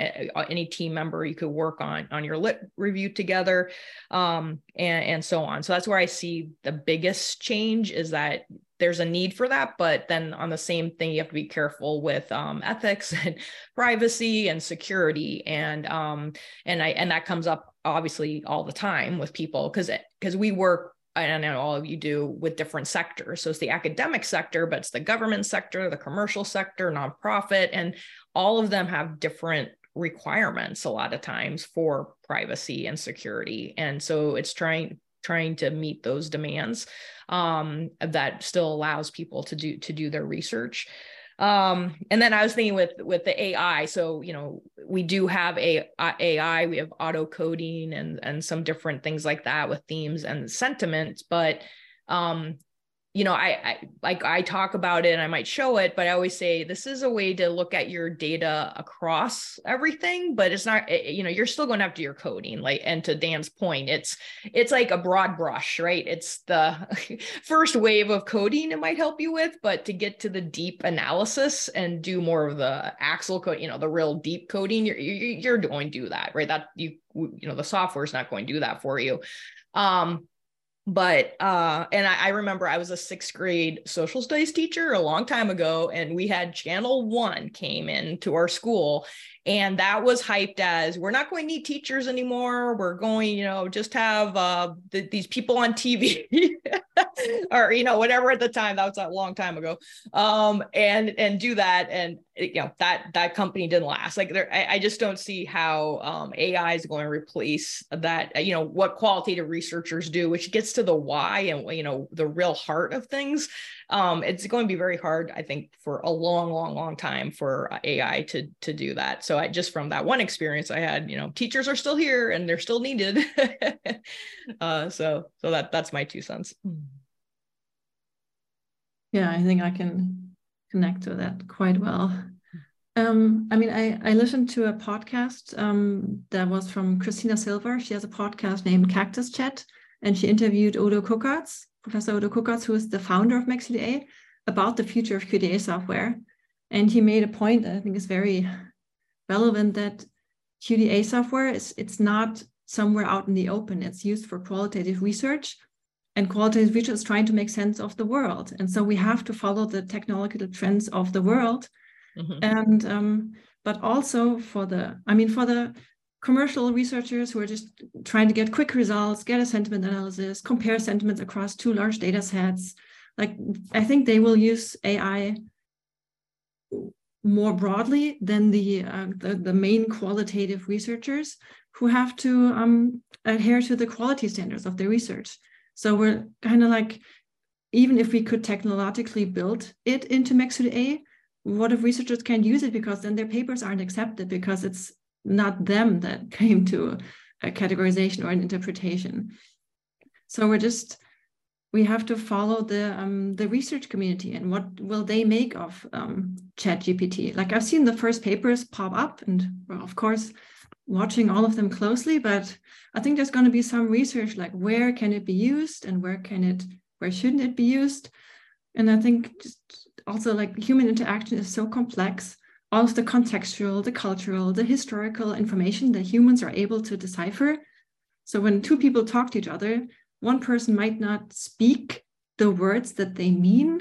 any team member you could work on on your lit review together um, and and so on. So that's where i see the biggest change is that there's a need for that but then on the same thing you have to be careful with um, ethics <laughs> and privacy and security. And um and i and that comes up obviously all the time with people because because we work I know all of you do with different sectors. So it's the academic sector, but it's the government sector, the commercial sector, nonprofit, and all of them have different requirements a lot of times for privacy and security. And so it's trying trying to meet those demands um, that still allows people to do to do their research um and then i was thinking with with the ai so you know we do have a ai we have auto coding and and some different things like that with themes and sentiments but um you know, I, I like I talk about it and I might show it, but I always say this is a way to look at your data across everything, but it's not, it, you know, you're still going do your coding. Like, and to Dan's point, it's it's like a broad brush, right? It's the <laughs> first wave of coding it might help you with, but to get to the deep analysis and do more of the axial code, you know, the real deep coding, you're you're going to do that, right? That you you know the software is not going to do that for you. Um, but uh and I, I, remember i was a sixth grade social studies teacher a long time ago and we had channel one came in to our school and that was hyped as we're not going to need teachers anymore. We're going you know just have uh the, these people on tv <laughs> or you know whatever at the time. That was a long time ago. Um and and do that. And you know that that company didn't last. Like there I, I just don't see how um ai is going to replace that you know what qualitative researchers do which gets to the why and you know the real heart of things um, it's going to be very hard, I think, for a long, long, long time for uh, AI to to do that. So I just from that one experience I had, you know, teachers are still here and they're still needed. <laughs> uh, so so that that's my two cents. Yeah, I think I can connect to that quite well. Um, I mean, I, I listened to a podcast um, that was from Christina Silver. She has a podcast named CAQDAS Chat, and she interviewed Udo Kuckartz, Professor Udo Kuckartz, who is the founder of MaxQDA, about the future of QDA software. And he made a point that I think is very relevant that QDA software is it's not somewhere out in the open. It's used for qualitative research. And qualitative research is trying to make sense of the world. And so we have to follow the technological trends of the world. Mm-hmm. And um, but also for the, I mean, for the commercial researchers who are just trying to get quick results, get a sentiment analysis, compare sentiments across two large data sets. Like I think they will use AI more broadly than the, uh, the, the, main qualitative researchers who have to um, adhere to the quality standards of their research. So we're kind of like, even if we could technologically build it into MaxQDA, what if researchers can't use it because then their papers aren't accepted because it's not them that <laughs> came to a categorization or an interpretation. So we're just we have to follow the um, the research community and what will they make of um, Chat GPT. Like I've seen the first papers pop up, and well, of course watching all of them closely. But I think there's going to be some research like where can it be used and where can it where shouldn't it be used. And I think just also like human interaction is so complex all of the contextual, the cultural, the historical information that humans are able to decipher. So when two people talk to each other, one person might not speak the words that they mean.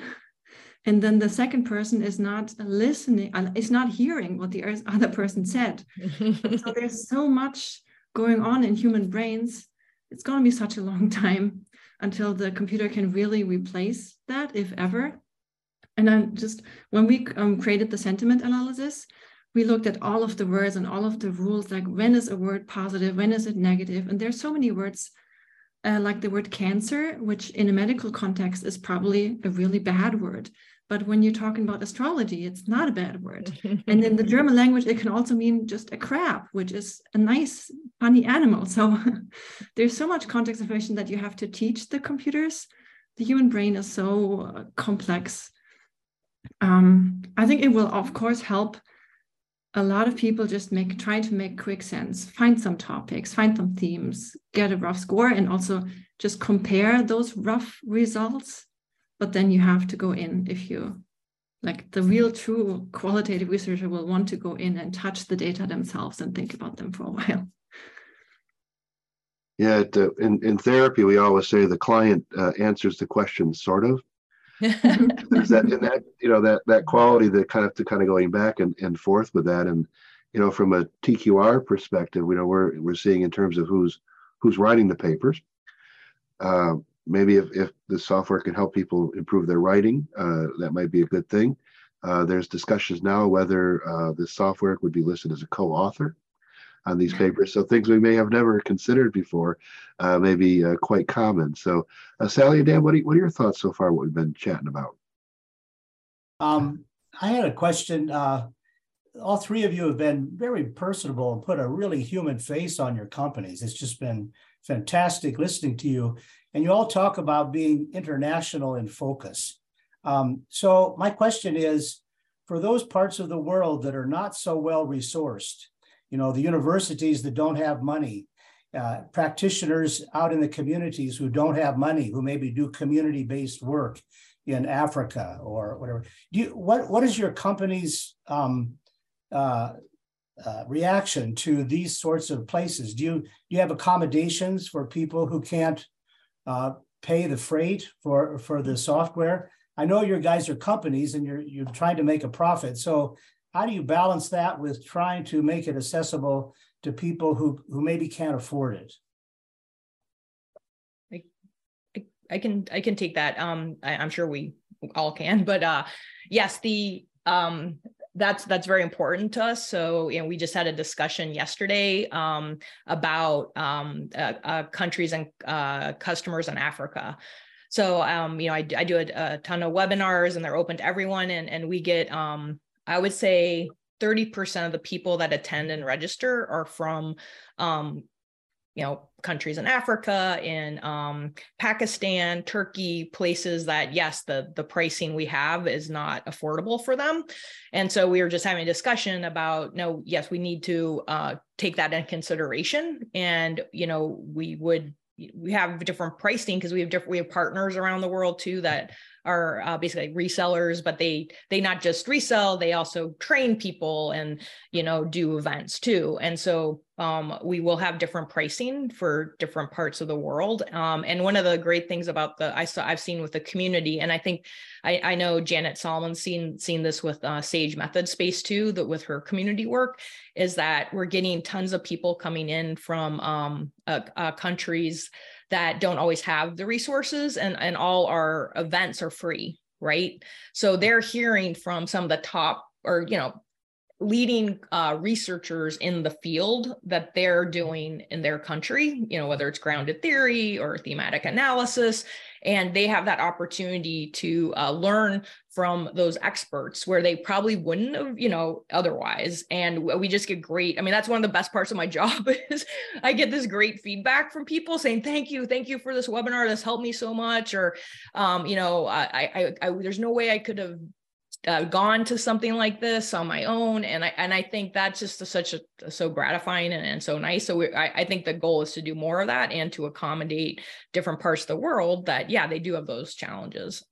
And then the second person is not listening, uh, is not hearing what the <laughs> other person said. so <laughs> there's so much going on in human brains. It's going to be such a long <laughs> time until the computer can really replace that, if ever. And then just when we um, created the sentiment analysis, we looked at all of the words and all of the rules, like when is a word positive, when is it negative? And there's so many words uh, like the word cancer, which in a medical context is probably a really bad word. But when you're talking about astrology, it's not a bad word. <laughs> and in the German language, it can also mean just a crab, which is a nice, funny animal. So <laughs> there's so much context information that you have to teach the computers. The human brain is so uh, complex um, I think it will, of course, help a lot of people just make try to make quick sense, find some topics, find some themes, get a rough score, and also just compare those rough results. But then you have to go in if you like the real true qualitative researcher will want to go in and touch the data themselves and think about them for a <laughs> while. Yeah, in, in therapy, we always say the client uh, answers the question, sort of. <laughs> Is that and that you know that that quality that kind of to kind of going back and, and forth with that and you know from a TQR perspective, you know we're we're seeing in terms of who's who's writing the papers. Uh, maybe if, if the software can help people improve their writing, uh, that might be a good thing. Uh, there's discussions now whether uh, the software would be listed as a co-author on these papers. So things we may have never considered before uh, may be uh, quite common. So uh, Sally and Dan, what are, what are your thoughts so far, what we've been chatting about? Um, I had a question. Uh, all three of you have been very personable and put a really human face on your companies. It's just been fantastic listening to you. And you all talk about being international in focus. Um, so my question is, for those parts of the world that are not so well resourced, you know, the universities that don't have money, uh, practitioners out in the communities who don't have money, who maybe do community-based work in Africa or whatever. Do you, what what is your company's um, uh, uh, reaction to these sorts of places? Do you do you have accommodations for people who can't uh, pay the freight for for the software? I know your guys are companies and you're you're trying to make a profit. So how do you balance that with trying to make it accessible to people who who maybe can't afford it? I, I, I can I can take that. Um, I, I'm sure we all can, but uh, yes, the um that's that's very important to us. So, you know, we just had a discussion yesterday um, about um, uh, uh, countries and uh, customers in Africa. So, um, you know, I, I do a, a, ton of webinars, and they're open to everyone, and and we get, um, I would say, thirty percent of the people that attend and register are from um, you know countries in africa in um, pakistan turkey places that yes the the pricing we have is not affordable for them. And so we were just having a discussion about no yes we need to uh, take that in consideration. And you know we would we have different pricing because we have different we have partners around the world too that are uh, basically resellers but they they not just resell they also train people and you know do events too. And so um, we will have different pricing for different parts of the world. Um, and one of the great things about the i saw i've seen with the community and i think i, I know Janet Salmons seen seen this with uh, sage Methodspace too that with her community work is that we're getting tons of people coming in from um, uh, uh, countries that don't always have the resources and, and all our events are free, right? So they're hearing from some of the top or, you know, leading uh, researchers in the field that they're doing in their country, you know, whether it's grounded theory or thematic analysis and they have that opportunity to uh, learn from those experts where they probably wouldn't have you know otherwise. And we just get great i mean that's one of the best parts of my <laughs> job is i get this great feedback from people saying thank you thank you for this webinar. This helped me so much or um, you know I, I, I there's no way i could have uh, gone to something like this on my own. And i and i think that's just a, such a so gratifying and, and so nice. So we, I, I think the goal is to do more of that and to accommodate different parts of the world that yeah they do have those challenges.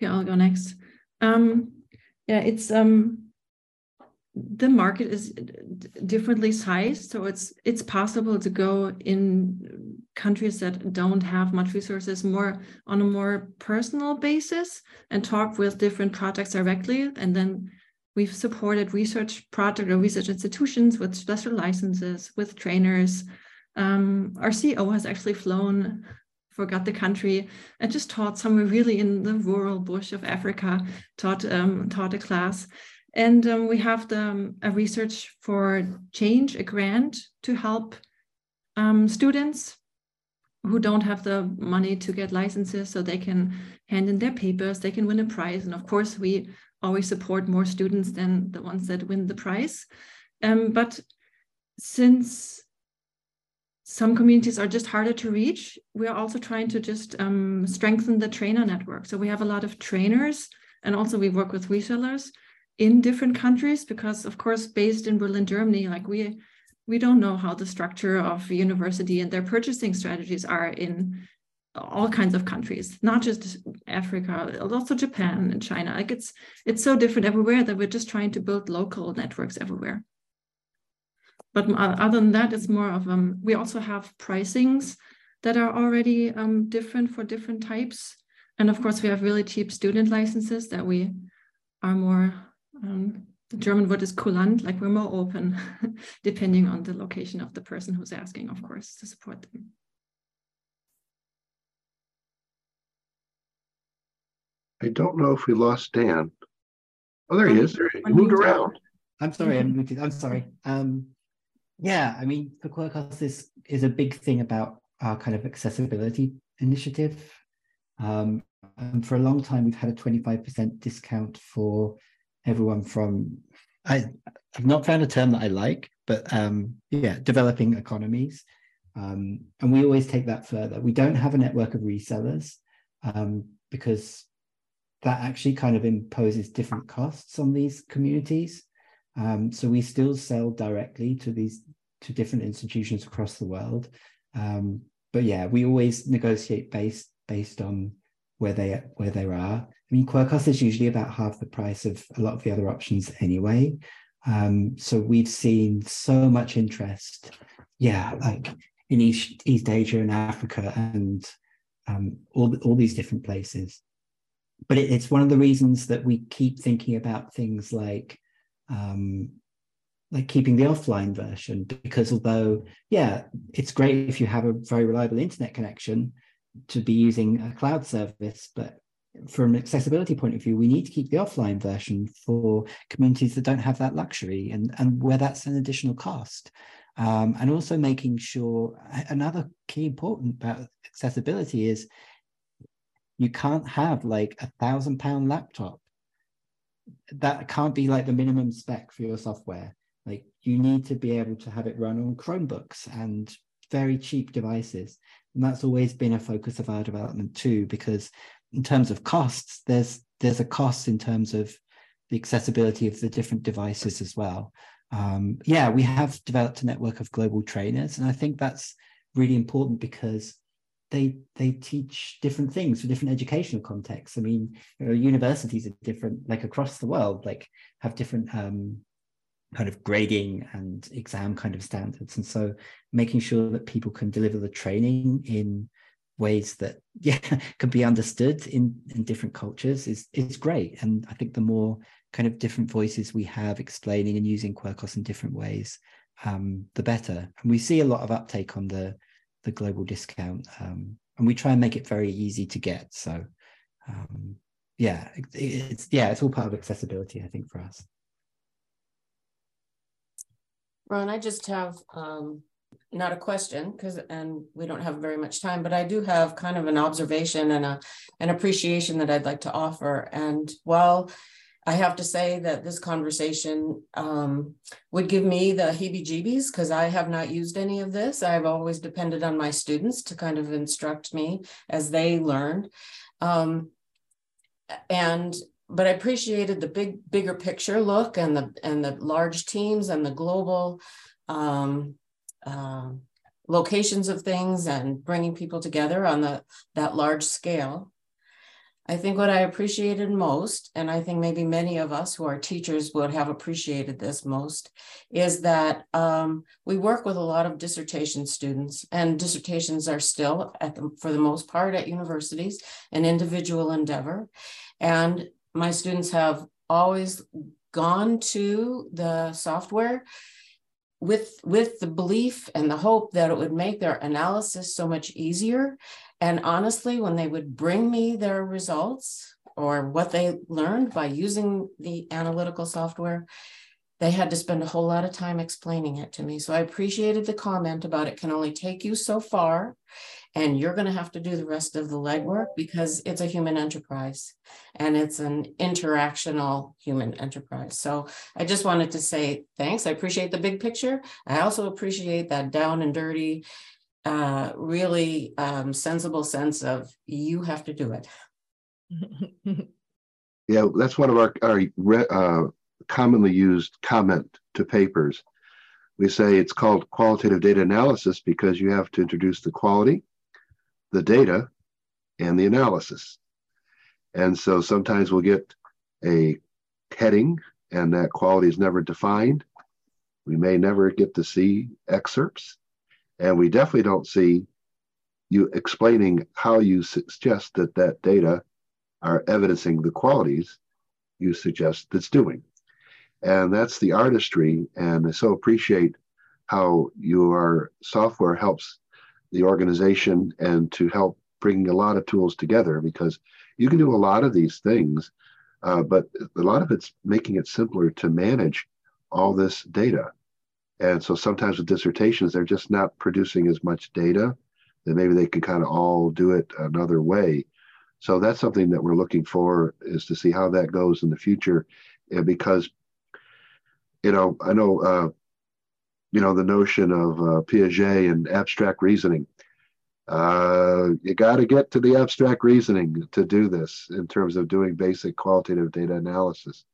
Yeah i'll go next. Um yeah it's um the market is differently sized. So it's it's possible to go in countries that don't have much resources more on a more personal basis and talk with different projects directly. And then we've supported research project or research institutions with special licenses with trainers. Um, our ceo has actually flown forgot the country and just taught somewhere really in the rural bush of africa taught um, taught a class. And um, we have the, um, a research for change, a grant to help um, students who don't have the money to get licenses so they can hand in their papers, they can win a prize. And of course, we always support more students than the ones that win the prize. Um, but since some communities are just harder to reach, we are also trying to just um, strengthen the trainer network. So we have a lot of trainers and also we work with resellers in different countries because of course based in berlin germany like we we don't know how the structure of university and their purchasing strategies are in all kinds of countries, not just Africa, also Japan and China. Like it's it's so different everywhere that we're just trying to build local networks everywhere. But other than that, it's more of um. We also have pricings that are already um, different for different types, and of course we have really cheap student licenses that we are more. Um, the German word is kulant, like we're more open, <laughs> depending on the location of the person who's asking, of course, to support them. I don't know if we lost Dan. Oh, there he is. There, he moved around. I'm sorry, I'm muted. I'm sorry. Um, yeah, I mean, the Quirkos is is a big thing about our kind of accessibility initiative. Um, and for a long time, we've had a 25% discount for everyone from I, I've not found a term that I like, but um, yeah, developing economies. Um, and we always take that further. We don't have a network of resellers um, because that actually kind of imposes different costs on these communities. Um, so we still sell directly to these to different institutions across the world. Um, but yeah, we always negotiate based based on where they where they are. I mean, Quirkos is usually about half the price of a lot of the other options anyway. Um, so we've seen so much interest, yeah, like in East East Asia and Africa and um, all all these different places but it, it's one of the reasons that we keep thinking about things like um, like keeping the offline version because although yeah it's great if you have a very reliable internet connection to be using a cloud service but from an accessibility point of view we need to keep the offline version for communities that don't have that luxury and and where that's an additional cost. Um, and also making sure another key important about accessibility is you can't have like a thousand pound laptop. That can't be like the minimum spec for your software. Like you need to be able to have it run on chromebooks and very cheap devices and that's always been a focus of our development too because in terms of costs there's there's a cost in terms of the accessibility of the different devices as well um, yeah we have developed a network of global trainers and i think that's really important because they they teach different things for different educational contexts. I mean, you know, universities are different, like across the world, like have different um, kind of grading and exam kind of standards. And so making sure that people can deliver the training in ways that <laughs> yeah can be understood in in different cultures is is great. And I think the more kind of different voices we have explaining and using Quirkos in different ways, um, the better. And we see a lot of uptake on the the global discount. Um, and we try and make it very easy to get. So um, yeah, it, it's yeah, it's all part of accessibility, I think, for us. Ron, I just have um, not a question because and we don't have very much time, but I do have kind of an observation and a an appreciation that I'd like to offer. And while I have to say that this conversation um, would give me the heebie jeebies because I have not used any of this. I've always depended on my students to kind of instruct me as they learned. Um, and but I appreciated the big, bigger picture look and the and the large teams and the global um, uh, locations of things and bringing people together on the that large scale. I think what I appreciated most, and I think maybe many of us who are teachers would have appreciated this most, is that um, we work with a lot of dissertation students, and dissertations are still, at the, for the most part, at universities, an individual endeavor. And my students have always gone to the software with with the belief and the hope that it would make their analysis so much easier. And honestly, when they would bring me their results or what they learned by using the analytical software, they had to spend a whole lot of time explaining it to me. So I appreciated the comment about it can only take you so far and you're going to have to do the rest of the legwork because it's a human enterprise and it's an interactional human enterprise. So I just wanted to say thanks. I appreciate the big picture. I also appreciate that down and dirty uh, really um, sensible sense of you have to do it. <laughs> yeah, that's one of our, our uh, commonly used comment to papers. we say it's called qualitative data analysis because you have to introduce the quality, the data, and the analysis. And so sometimes we'll get a heading and that quality is never defined. We may never get to see excerpts. And we definitely don't see you explaining how you suggest that that data are evidencing the qualities you suggest that's doing. And that's the artistry. And I so appreciate how your software helps the organization and to help bringing a lot of tools together because you can do a lot of these things, uh, but a lot of it's making it simpler to manage all this data. And so sometimes with dissertations, they're just not producing as much data that maybe they can kind of all do it another way. So that's something that we're looking for is to see how that goes in the future, because you know I know uh, you know the notion of uh, Piaget and abstract reasoning. Uh, you got to get to the abstract reasoning to do this in terms of doing basic qualitative data analysis.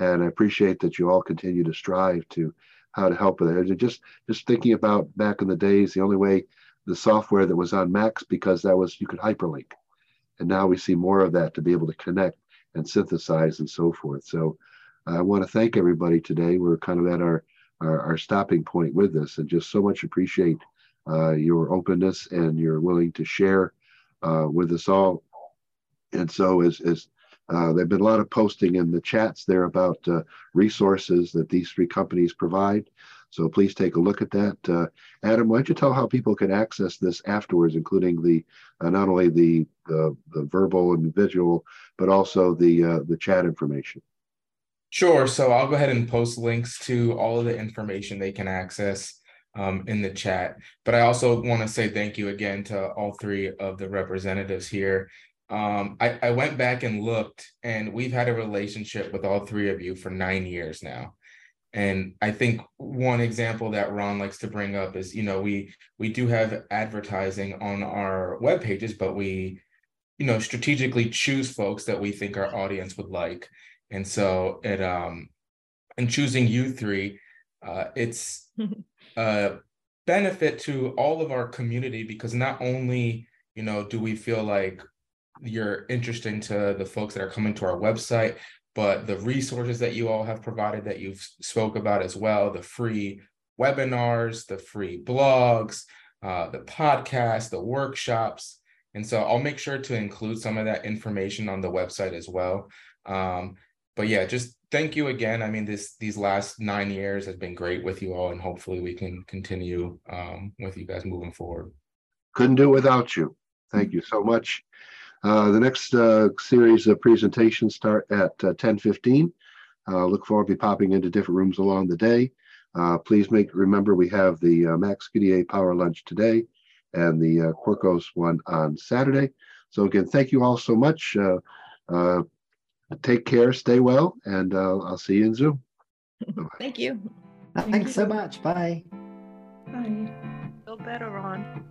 And I appreciate that you all continue to strive to how to help with it. Just just thinking about back in the days, the only way the software that was on Macs because that was you could hyperlink. And now we see more of that to be able to connect and synthesize and so forth. So I want to thank everybody today. We're kind of at our, our, our stopping point with this and just so much appreciate uh, your openness and your willing to share uh, with us all. And so as, as uh, there have been a lot of posting in the chats there about uh, resources that these three companies provide. So please take a look at that. Uh, Adam, why don't you tell how people can access this afterwards, including the uh, not only the, the, the verbal and visual, but also the uh, the chat information. Sure. So I'll go ahead and post links to all of the information they can access um, in the chat. But I also want to say thank you again to all three of the representatives here. Um, I, I went back and looked, and we've had a relationship with all three of you for nine years now. And I think one example that Ron likes to bring up is, you know, we we do have advertising on our web pages, but we, you know, strategically choose folks that we think our audience would like. And so it um in choosing you three, uh, it's <laughs> a benefit to all of our community because not only, you know, do we feel like you're interesting to the folks that are coming to our website, but the resources that you all have provided that you've spoke about as well, the free webinars, the free blogs, uh, the podcast, the workshops. And so I'll make sure to include some of that information on the website as well. Um, but yeah, just thank you again. I mean, this these last nine years has been great with you all, and hopefully we can continue um, with you guys moving forward. Couldn't do it without you. Thank you so much. Uh, the next uh, series of presentations start at uh, 10:15. Uh, look forward to popping into different rooms along the day. Uh, please make remember we have the uh, MaxQDA Power Lunch today and the uh, Quirkos one on Saturday. So again, thank you all so much. Take care, stay well, and uh, I'll see you in Zoom. <laughs> Thank you. Thanks so much. Bye. Bye. Feel better, Ron.